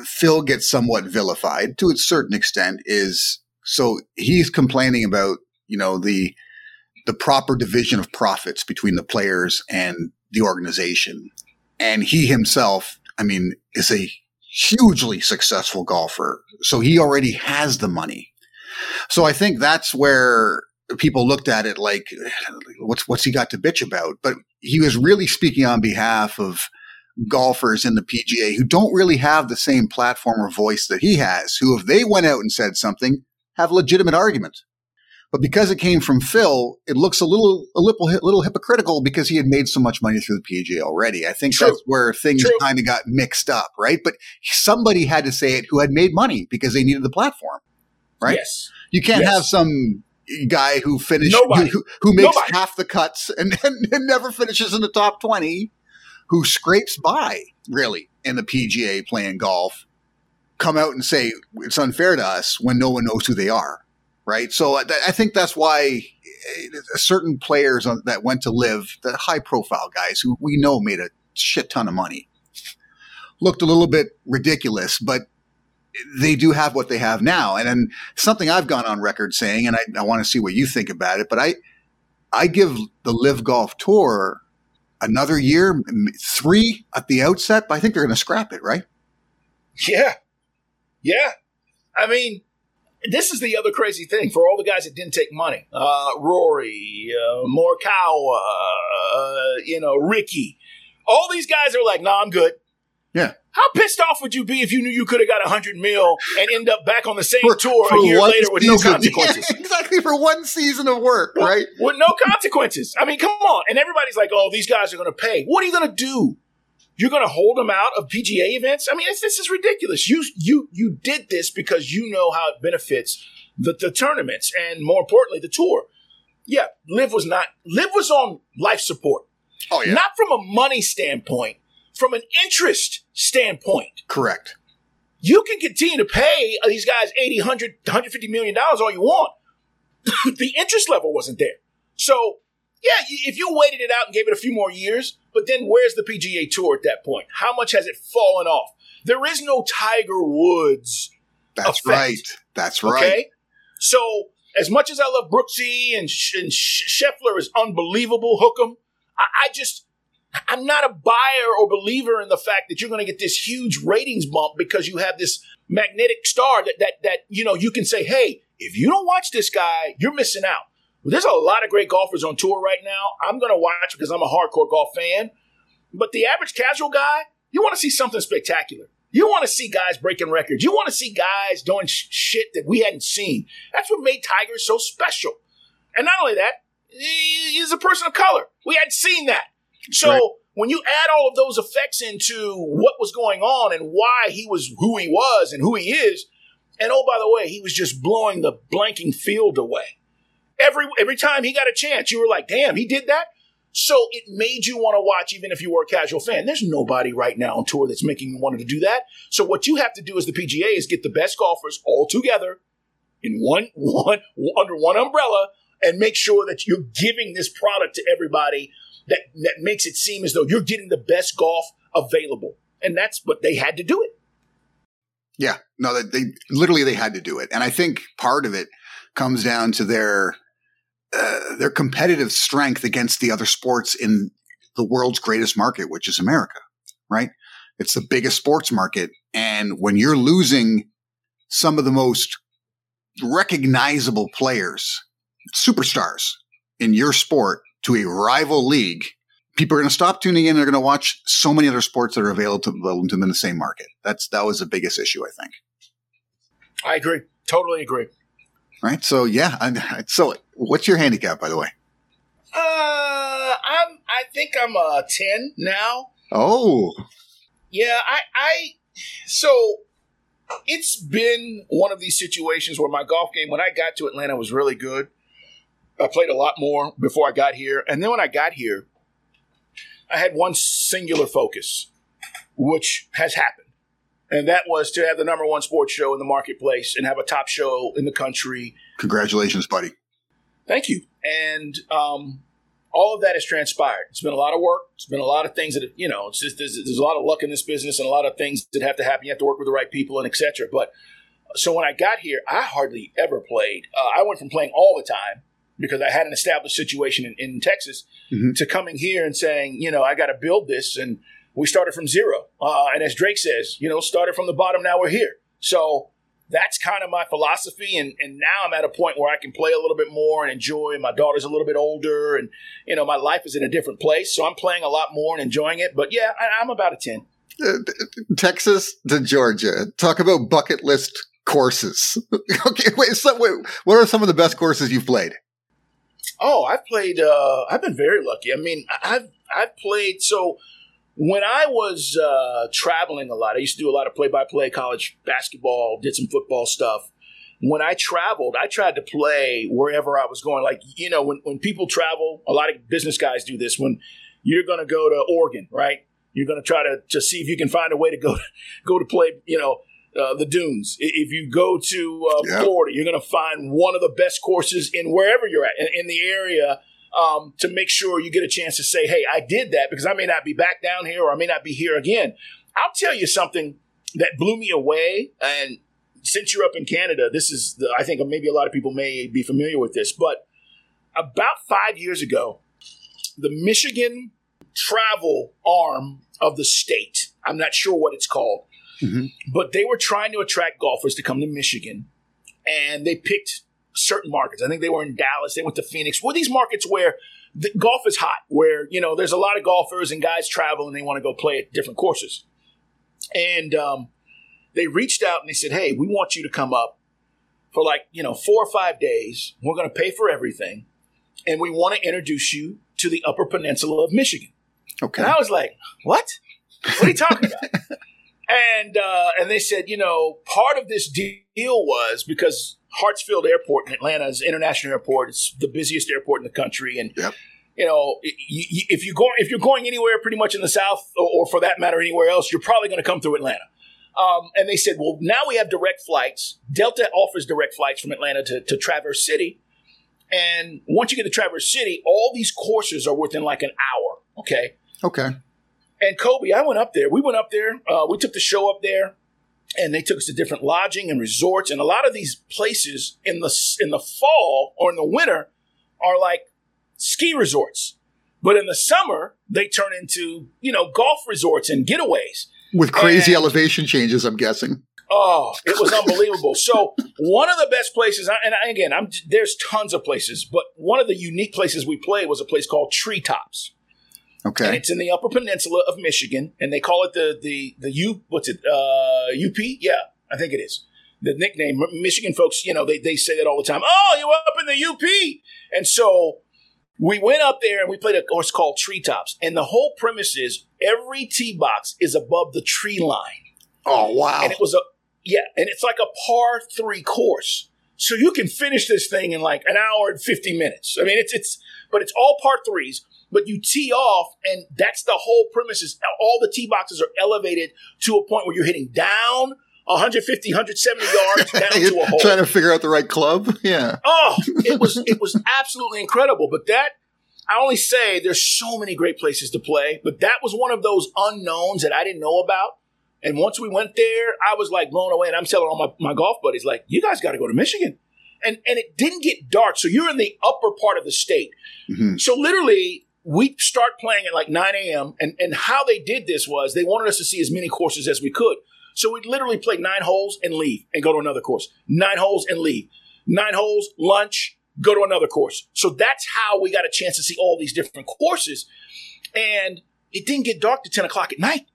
Phil gets somewhat vilified to a certain extent is so he's complaining about you know the the proper division of profits between the players and the organization, and he himself, I mean, is a hugely successful golfer. So he already has the money. So I think that's where people looked at it like, what's, what's he got to bitch about? But he was really speaking on behalf of golfers in the PGA who don't really have the same platform or voice that he has, who if they went out and said something, have a legitimate argument. But because it came from Phil, it looks a little a little a little hypocritical because he had made so much money through the PGA already. I think True. that's where things kind of got mixed up, right? But somebody had to say it who had made money because they needed the platform, right? Yes. You can't Yes. have some guy who finished who, who makes Nobody. half the cuts and, and, and never finishes in the top 20 who scrapes by really in the PGA playing golf come out and say it's unfair to us when no one knows who they are right so I, I think that's why eh, certain players on- that went to LIV the high profile guys who we know made a shit ton of money looked a little bit ridiculous but they do have what they have now. And something I've gone on record saying, and I, I want to see what you think about it, but I, I give the LIV Golf Tour another year, three at the outset, but I think they're going to scrap it, right? Yeah. Yeah. I mean, this is the other crazy thing for all the guys that didn't take money. Uh, Rory, uh, Morikawa, uh, you know, Rickie. All these guys are like, nah, I'm good. Yeah. How pissed off would you be if you knew you could have got a hundred mil and end up back on the same For- tour for a year later with no consequences? Yeah, exactly, for one season of work, With- right? With no consequences. I mean, come on. And everybody's like, oh, these guys are going to pay. What are you going to do? You're going to hold them out of PGA events? I mean, it's, this is ridiculous. You, you, you did this because you know how it benefits the, the tournaments and more importantly, the tour. Yeah, LIV was not, LIV was on life support. Oh, yeah. Not from a money standpoint, from an interest standpoint. Correct. You can continue to pay these guys 80, 100, 150 million dollars all you want. the interest level wasn't there. So, yeah, if you waited it out and gave it a few more years, but then where's the PGA Tour at that point? How much has it fallen off? There is no Tiger Woods. That's Effect. right. That's right. Okay. So, as much as I love Brooksy and, Sh- and Sh- Scheffler is unbelievable, Hookem, I, I just, I'm not a buyer or believer in the fact that you're going to get this huge ratings bump because you have this magnetic star that, that, that, you know, you can say, hey, if you don't watch this guy, you're missing out. Well, there's a lot of great golfers on tour right now. I'm going to watch because I'm a hardcore golf fan. But the average casual guy, you want to see something spectacular. You want to see guys breaking records. You want to see guys doing sh- shit that we hadn't seen. That's what made Tiger so special. And not only that, he- he's a person of color. We hadn't seen that. So Right. when you add all of those effects into what was going on and why he was who he was and who he is, and oh by the way, he was just blowing the blanking field away. Every every time he got a chance, you were like, "Damn, he did that." So it made you want to watch, even if you were a casual fan. There's nobody right now on tour that's making you want to do that. So what you have to do as the PGA is get the best golfers all together in one one under one umbrella and make sure that you're giving this product to everybody that that makes it seem as though you're getting the best golf available. And that's what they had to do it. Yeah, no, they, they literally they had to do it, and I think part of it comes down to their uh, their competitive strength against the other sports in the world's greatest market, which is America. Right? It's the biggest sports market, and when you're losing some of the most recognizable players, superstars in your sport to a rival league, people are going to stop tuning in. They're going to watch so many other sports that are available to, them in the same market. That's that was the biggest issue, I think. I agree. Totally agree. Right. So yeah. I, so what's your handicap, by the way? Uh, I'm. I think I'm a ten now. Oh, Yeah, I, I. So it's been one of these situations where my golf game, when I got to Atlanta, was really good. I played a lot more before I got here, and then when I got here, I had one singular focus, which has happened, and that was to have the number one sports show in the marketplace and have a top show in the country congratulations, buddy. Thank you. And um, all of that has transpired. It's been a lot of work. It's been a lot of things that have, you know. It's just there's, there's a lot of luck in this business and a lot of things that have to happen. You have to work with the right people and etc. But so when I got here, I hardly ever played. Uh, I went from playing all the time because I had an established situation in, in Texas Mhm. to coming here and saying, you know, I got to build this. And we started from zero. Uh, and as Drake says, you know, started from the bottom. Now we're here. So that's kind of my philosophy. And, and now I'm at a point where I can play a little bit more and enjoy. My daughter's a little bit older and, you know, my life is in a different place. So I'm playing a lot more and enjoying it. But yeah, I, I'm about a 10. Uh, Texas to Georgia. Talk about bucket list courses. okay, wait, so, wait, what are some of the best courses you've played? Oh, I've played. Uh, I've been very lucky. I mean, I've I've played. So when I was uh, traveling a lot, I used to do a lot of play-by-play college basketball. Did some football stuff. When I traveled, I tried to play wherever I was going. Like you know, when when people travel, a lot of business guys do this. When you're going to go to Oregon, right? You're going to try to to see if you can find a way to go go to play. You know, uh, the dunes. If you go to uh, yep. Florida, you're going to find one of the best courses in wherever you're at in, in the area um, to make sure you get a chance to say, hey, I did that because I may not be back down here or I may not be here again. I'll tell you something that blew me away. And since you're up in Canada, this is, the, I think maybe a lot of people may be familiar with this, but about five years ago, the Michigan travel arm of the state, I'm not sure what it's called, mm-hmm. but they were trying to attract golfers to come to Michigan. And they picked certain markets. I think they were in Dallas. They went to Phoenix. Were these markets where the golf is hot, where you know there's a lot of golfers and guys travel and they want to go play at different courses. And um, they reached out and they said, "Hey, we want you to come up for like you know four or five days. We're going to pay for everything, and we want to introduce you to the Upper Peninsula of Michigan." Okay. And I was like, "What? What are you talking about?" And uh, and they said, you know, part of this deal was because Hartsfield Airport in Atlanta is international airport. It's the busiest airport in the country, and yep. you know if you go if you're going anywhere pretty much in the South, or, or for that matter anywhere else, you're probably going to come through Atlanta. Um, and they said, well, now we have direct flights. Delta offers direct flights from Atlanta to, to Traverse City, and once you get to Traverse City, all these courses are within like an hour. Okay. Okay. And Cobe, I went up there. We went up there. Uh, we took the show up there and they took us to different lodging and resorts. And a lot of these places in the in the fall or in the winter are like ski resorts. But in the summer they turn into you know golf resorts and getaways. With crazy and, elevation changes i'm guessing. Oh it was unbelievable. So one of the best places and again i'm there's tons of places but one of the unique places we played was a place called treetops Okay. And it's in the Upper Peninsula of Michigan, and they call it the the the U. What's it? Uh, UP? Yeah, I think it is. The nickname Michigan folks, you know, they they say that all the time. Oh, you up in the UP? And so we went up there and we played a course called Treetops, and the whole premise is every tee box is above the tree line. Oh wow! And it was a yeah, and it's like a par three course. So you can finish this thing in like an hour and 50 minutes. I mean, it's, it's, but it's all par threes but you tee off, and that's the whole premise is all the tee boxes are elevated to a point where you're hitting down 150, 170 yards down to a hole. Trying to figure out the right club. Yeah. Oh, it was it was absolutely incredible. But that I only say there's so many great places to play, but that was one of those unknowns that I didn't know about. And once we went there, I was like blown away. And I'm telling all my, my golf buddies, like, you guys got to go to Michigan. And and it didn't get dark. So you're in the upper part of the state. Mm-hmm. So literally we start playing at like 9 a.m. And, and how they did this was they wanted us to see as many courses as we could. So we'd literally play nine holes and leave and go to another course. Nine holes and leave. Nine holes, lunch, go to another course. So that's how we got a chance to see all these different courses. And it didn't get dark to 10 o'clock at night.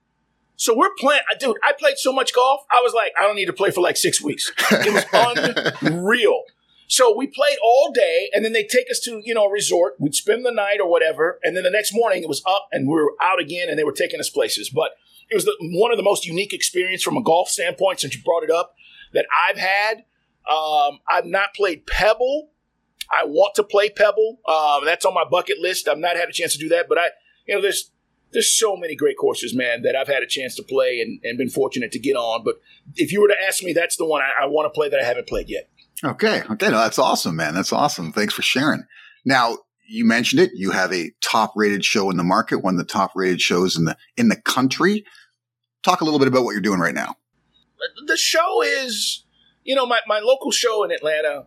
So we're playing, dude, I played so much golf. I was like, I don't need to play for like six weeks. It was unreal. So we played all day, and then they take us to you know a resort. We'd spend the night or whatever, and then the next morning it was up, and we were out again, and they were taking us places. But it was the, one of the most unique experience from a golf standpoint since you brought it up that I've had. Um, I've not played Pebble. I want to play Pebble. Um, that's on my bucket list. I've not had a chance to do that, but I, you know, there's there's so many great courses, man, that I've had a chance to play and, and been fortunate to get on. But if you were to ask me, that's the one I, I want to play that I haven't played yet. Okay. Okay. No, that's awesome, man. That's awesome. Thanks for sharing. Now, you mentioned it. You have a top rated show in the market, one of the top rated shows in the, in the country. Talk a little bit about what you're doing right now. The show is, you know, my, my local show in Atlanta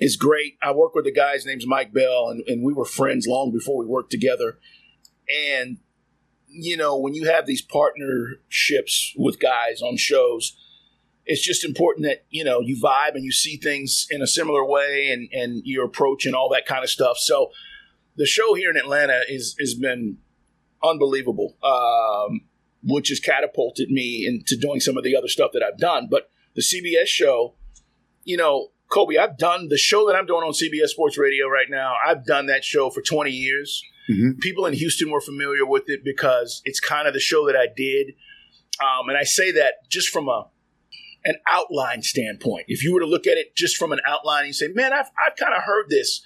is great. I work with a guy's name's Mike Bell, and, and we were friends long before we worked together. And, you know, when you have these partnerships with guys on shows, it's just important that you know you vibe and you see things in a similar way and and your approach and all that kind of stuff so the show here in atlanta is has been unbelievable um, which has catapulted me into doing some of the other stuff that i've done but the CBS show, you know, Cobe, I've done the show that I'm doing on CBS Sports Radio right now. I've done that show for 20 years. Mhm. People in Houston were familiar with it because it's kind of the show that I did. Um, and I say that just from a an outline standpoint. If you were to look at it just from an outline, and say, "Man, I've I've kind of heard this."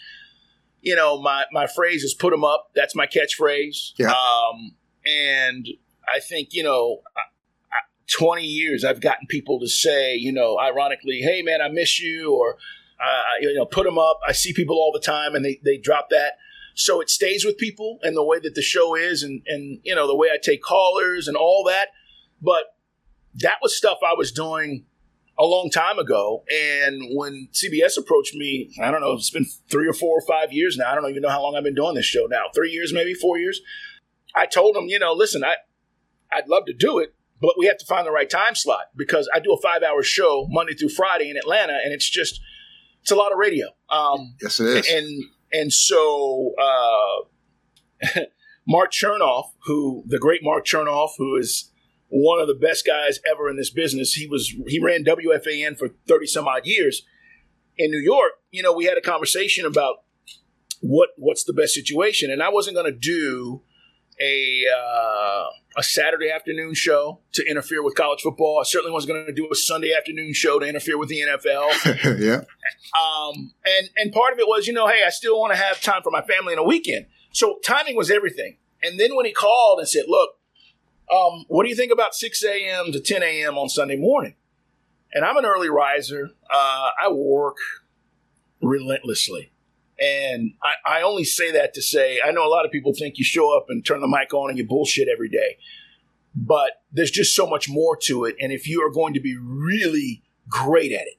You know, my my phrase is "put them up." That's my catchphrase. Yeah. Um, and I think you know, I- I- twenty years I've gotten people to say, you know, ironically, "Hey, man, I miss you," or uh, you know, "Put them up." I see people all the time, and they they drop that. So it stays with people, and the way that the show is, and and you know, the way I take callers and all that. But that was stuff I was doing a long time ago. And when CBS approached me, I don't know, it's been three or four or five years now. I don't even know how long I've been doing this show now. Three years, maybe four years. I told them, you know, listen, I, I'd love to do it, but we have to find the right time slot because I do a five hour show Monday through Friday in Atlanta, and it's just, it's a lot of radio. Um, Yes, it is. and and so uh, Mark Chernoff, who the great Mark Chernoff, who is one of the best guys ever in this business, he was he ran WFAN for thirty some odd years in New York. You know, we had a conversation about what what's the best situation, and I wasn't going to do a uh, a Saturday afternoon show to interfere with college football. I certainly wasn't going to do a Sunday afternoon show to interfere with the NFL. yeah. Um, and and part of it was, you know, hey, I still want to have time for my family in a weekend. So timing was everything. And then when he called and said, "Look, um, what do you think about 6 a.m. to 10 a.m. on Sunday morning?" And I'm an early riser. Uh, I work relentlessly. And I, I only say that to say I know a lot of people think you show up and turn the mic on and you bullshit every day. But there's just so much more to it. And if you are going to be really great at it,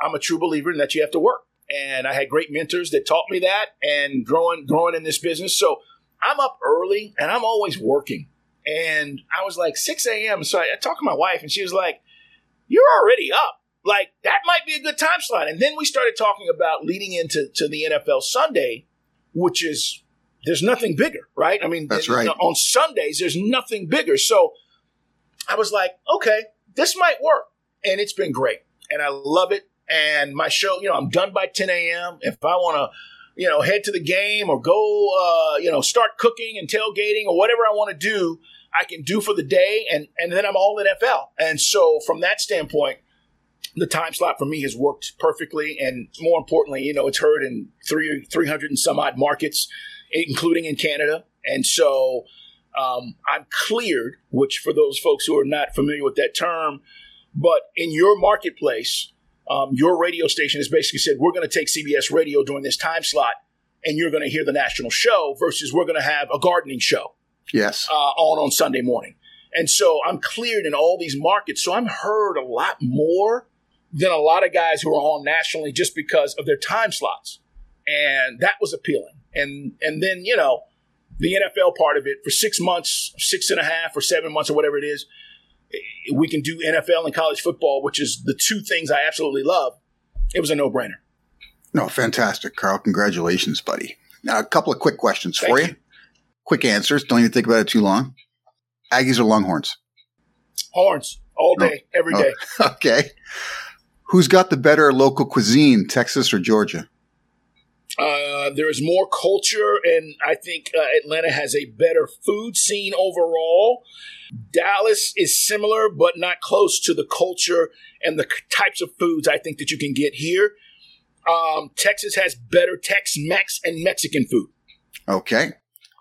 I'm a true believer in that you have to work. And I had great mentors that taught me that and growing growing in this business. So I'm up early and I'm always working. And I was like 6 a.m. So I, I talked to my wife and she was like, You're already up. Like that might be a good time slot. And then we started talking about leading into to the NFL Sunday, which is there's nothing bigger, right? I mean, That's right. On Sundays, there's nothing bigger. So I was like, okay, this might work. And it's been great. And I love it. And my show, you know, I'm done by 10 a.m. If I want to, you know, head to the game or go, uh, you know, start cooking and tailgating or whatever I want to do, I can do for the day. And, and then I'm all NFL. And so from that standpoint, the time slot for me has worked perfectly. And more importantly, you know, it's heard in three, 300 and some odd markets, including in Canada. And so um, I'm cleared, which for those folks who are not familiar with that term, but in your marketplace, um, your radio station has basically said, we're going to take CBS radio during this time slot and you're going to hear the national show versus we're going to have a gardening show Yes. uh, on on Sunday morning. And so I'm cleared in all these markets. So I'm heard a lot more than a lot of guys who are on nationally just because of their time slots. And that was appealing. And and then, you know, the NFL part of it for six months, six and a half or seven months or whatever it is, we can do NFL and college football, which is the two things I absolutely love. It was a no brainer. No, fantastic, Carl. Congratulations, buddy. Now, a couple of quick questions Thank for you. you. Quick answers. Don't even think about it too long. Aggies or Longhorns? Horns all day, every Oh. day. okay. Who's got the better local cuisine, Texas or Georgia? Uh, there is more culture, and I think uh, Atlanta has a better food scene overall. Dallas is similar, but not close to the culture and the types of foods I think that you can get here. Um, Texas has better Tex Mex and Mexican food. Okay.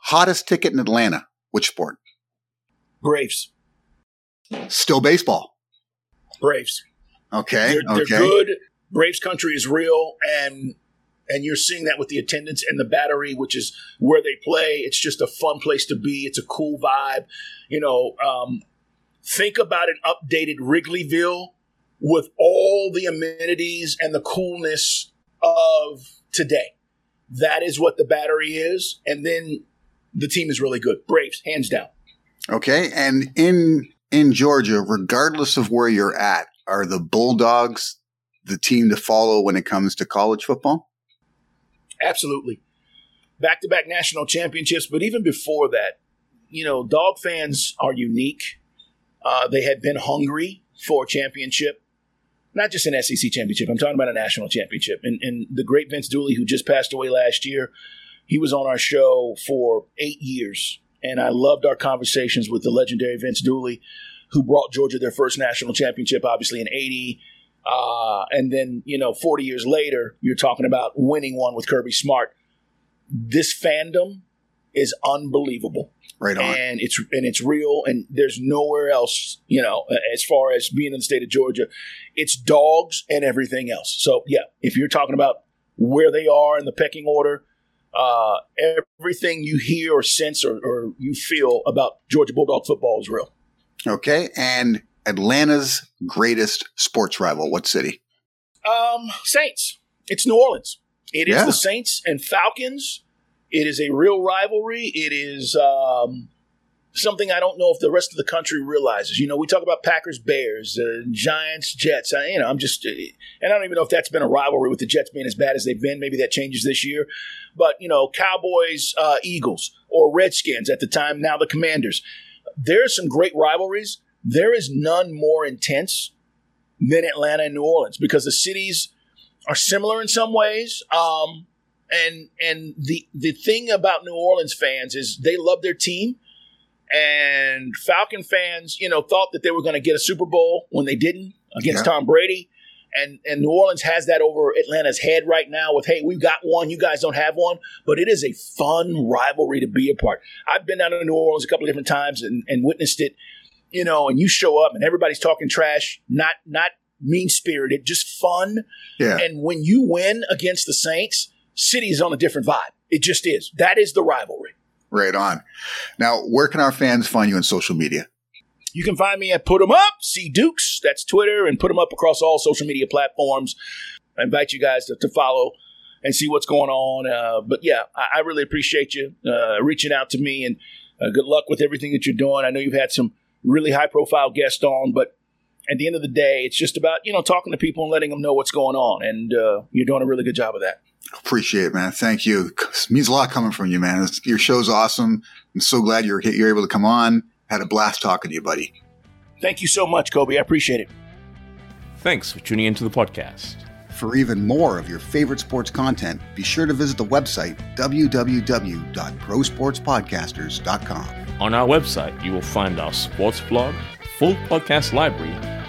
Hottest ticket in Atlanta. Which sport? Braves, Still baseball. Braves. Okay. They're, they're okay. good. Braves country is real, and and you're seeing that with the attendance and the battery, which is where they play. It's just a fun place to be. It's a cool vibe. You know, um, think about an updated Wrigleyville with all the amenities and the coolness of today. That is what the battery is, and then the team is really good. Braves, hands down. Okay. And in in Georgia, regardless of where you're at, are the Bulldogs the team to follow when it comes to college football? Absolutely. Back to back national championships, but even before that, you know, dog fans are unique. Uh, they had been hungry for a championship. not just an SEC championship. I'm talking about a national championship. And, and the great Vince Dooley, who just passed away last year, he was on our show for eight years. And I loved our conversations with the legendary Vince Dooley, who brought Georgia their first national championship, obviously in 80. Uh, and then, you know, 40 years later, you're talking about winning one with Kirby Smart. This fandom is unbelievable. Right on. And it's and it's real, and there's nowhere else, you know, as far as being in the state of Georgia, it's dogs and everything else. So yeah, if you're talking about where they are in the pecking order, uh, everything you hear or sense or, or you feel about Georgia Bulldog football is real. Okay. And Atlanta's greatest sports rival, what city? Um, Saints. It's New Orleans. It is Yeah. the Saints and Falcons. It is a real rivalry. It is um, something I don't know if the rest of the country realizes. You know, we talk about Packers, Bears, uh, Giants, Jets. I, you know, I'm just, uh, and I don't even know if that's been a rivalry with the Jets being as bad as they've been. Maybe that changes this year. But you know, Cowboys, uh, Eagles, or Redskins at the time. Now the Commanders. There are some great rivalries. There is none more intense than Atlanta and New Orleans because the cities are similar in some ways. Um, and and the the thing about New Orleans fans is they love their team, and Falcon fans, you know, thought that they were going to get a Super Bowl when they didn't against Yeah. Tom Brady. And, and New Orleans has that over Atlanta's head right now with, hey, we've got one, you guys don't have one. But it is a fun rivalry to be a part. I've been down to New Orleans a couple of different times and, and witnessed it, you know, and you show up and everybody's talking trash, not not mean spirited, just fun. Yeah. And when you win against the Saints, City is on a different vibe. It just is. That is the rivalry. Right on. Now, where can our fans find you on social media? You can find me at Put 'em Up, C Dukes. That's Twitter, and Put 'em Up across all social media platforms. I invite you guys to, to follow and see what's going on. Uh, but yeah, I, I really appreciate you uh, reaching out to me, and uh, good luck with everything that you're doing. I know you've had some really high profile guests on, but at the end of the day, it's just about you know talking to people and letting them know what's going on, and uh, you're doing a really good job of that. Appreciate it, man. Thank you. It means a lot coming from you, man. It's- your show's awesome. I'm so glad you're you're able to come on. Had a blast talking to you, buddy. Thank you so much, Cobe. I appreciate it. Thanks for tuning into the podcast. For even more of your favorite sports content, be sure to visit the website www.prosportspodcasters.com. On our website, you will find our sports blog, full podcast library,